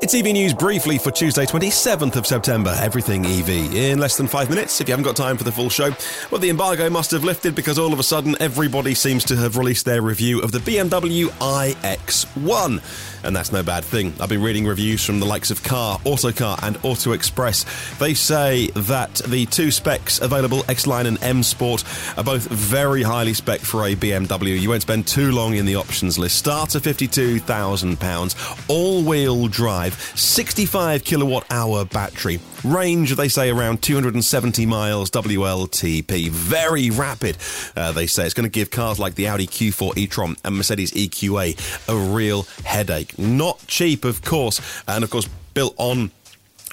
It's EV News briefly for Tuesday, 27th of September. Everything EV in less than five minutes. If you haven't got time for the full show, well, the embargo must have lifted because all of a sudden everybody seems to have released their review of the BMW iX1. And that's no bad thing. I've been reading reviews from the likes of Car, Autocar, and Auto Express. They say that the two specs available, X Line and M Sport, are both very highly spec for a BMW. You won't spend too long in the options list. Starts at £52,000, all wheel drive, 65 kilowatt hour battery. Range, they say, around 270 miles WLTP. Very rapid, uh, they say. It's going to give cars like the Audi Q4 e-tron and Mercedes EQA a real headache. Not cheap, of course, and of course, built on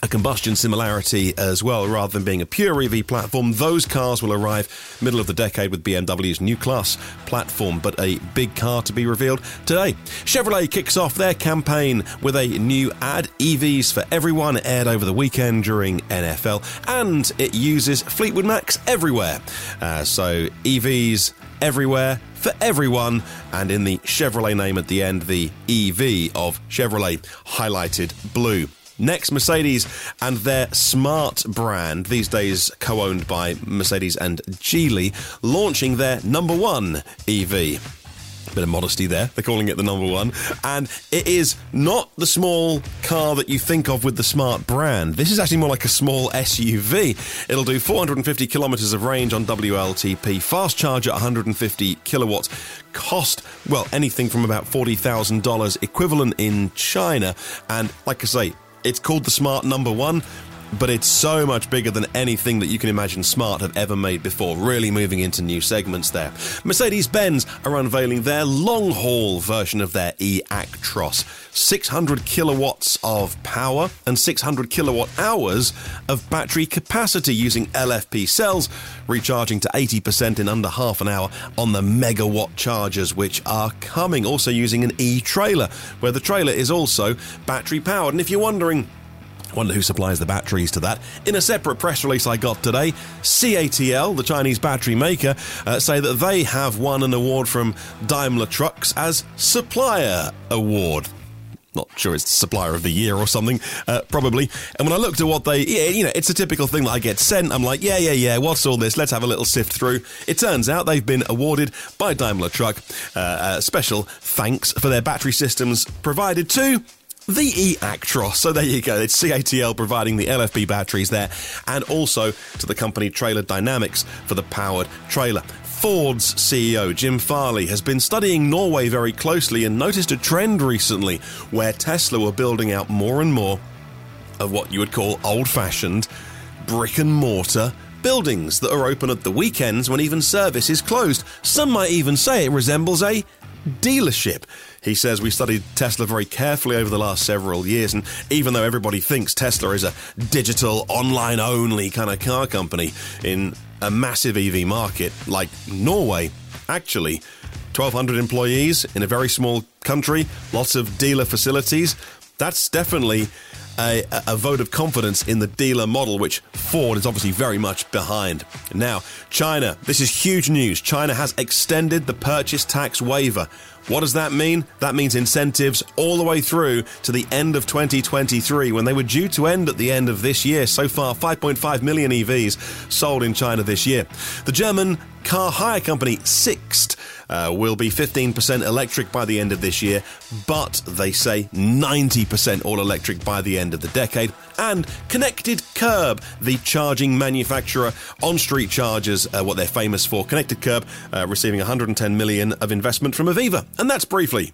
a combustion similarity as well, rather than being a pure EV platform. Those cars will arrive middle of the decade with BMW's new class platform, but a big car to be revealed today. Chevrolet kicks off their campaign with a new ad, EVs for everyone, aired over the weekend during NFL, and it uses Fleetwood Mac's everywhere. Uh, so EVs everywhere for everyone, and in the Chevrolet name at the end, the EV of Chevrolet highlighted blue. Next, Mercedes and their Smart brand, these days co owned by Mercedes and Geely, launching their number one EV. Bit of modesty there. They're calling it the number one. And it is not the small car that you think of with the Smart brand. This is actually more like a small SUV. It'll do 450 kilometers of range on WLTP, fast charge at 150 kilowatts, cost, well, anything from about $40,000 equivalent in China. And like I say, it's called the Smart Number One, but it's so much bigger than anything that you can imagine Smart have ever made before, really moving into new segments there. Mercedes Benz are unveiling their long haul version of their e Actros 600 kilowatts of power and 600 kilowatt hours of battery capacity using LFP cells, recharging to 80% in under half an hour on the megawatt chargers, which are coming. Also using an e trailer, where the trailer is also battery powered. And if you're wondering, Wonder who supplies the batteries to that. In a separate press release I got today, CATL, the Chinese battery maker, uh, say that they have won an award from Daimler Trucks as Supplier Award not sure it's supplier of the year or something, uh, probably. And when I looked at what they, yeah, you know, it's a typical thing that I get sent. I'm like, yeah, yeah, yeah, what's all this? Let's have a little sift through. It turns out they've been awarded by Daimler Truck uh, special thanks for their battery systems provided to the e-Actros. So there you go. It's CATL providing the LFP batteries there, and also to the company Trailer Dynamics for the powered trailer. Ford's CEO, Jim Farley, has been studying Norway very closely and noticed a trend recently where Tesla were building out more and more of what you would call old fashioned brick and mortar buildings that are open at the weekends when even service is closed. Some might even say it resembles a dealership. He says we studied Tesla very carefully over the last several years, and even though everybody thinks Tesla is a digital, online only kind of car company in a massive EV market like Norway, actually, 1,200 employees in a very small country, lots of dealer facilities. That's definitely a, a, vote of confidence in the dealer model, which Ford is obviously very much behind. Now, China, this is huge news. China has extended the purchase tax waiver. What does that mean? That means incentives all the way through to the end of 2023 when they were due to end at the end of this year. So far, 5.5 million EVs sold in China this year. The German car hire company Sixt uh, will be 15% electric by the end of this year, but they say 90% all electric by the end of the decade. And Connected Kerb, the charging manufacturer on street chargers, uh, what they're famous for. Connected Kerb uh, receiving 110 million of investment from Aviva. And that's briefly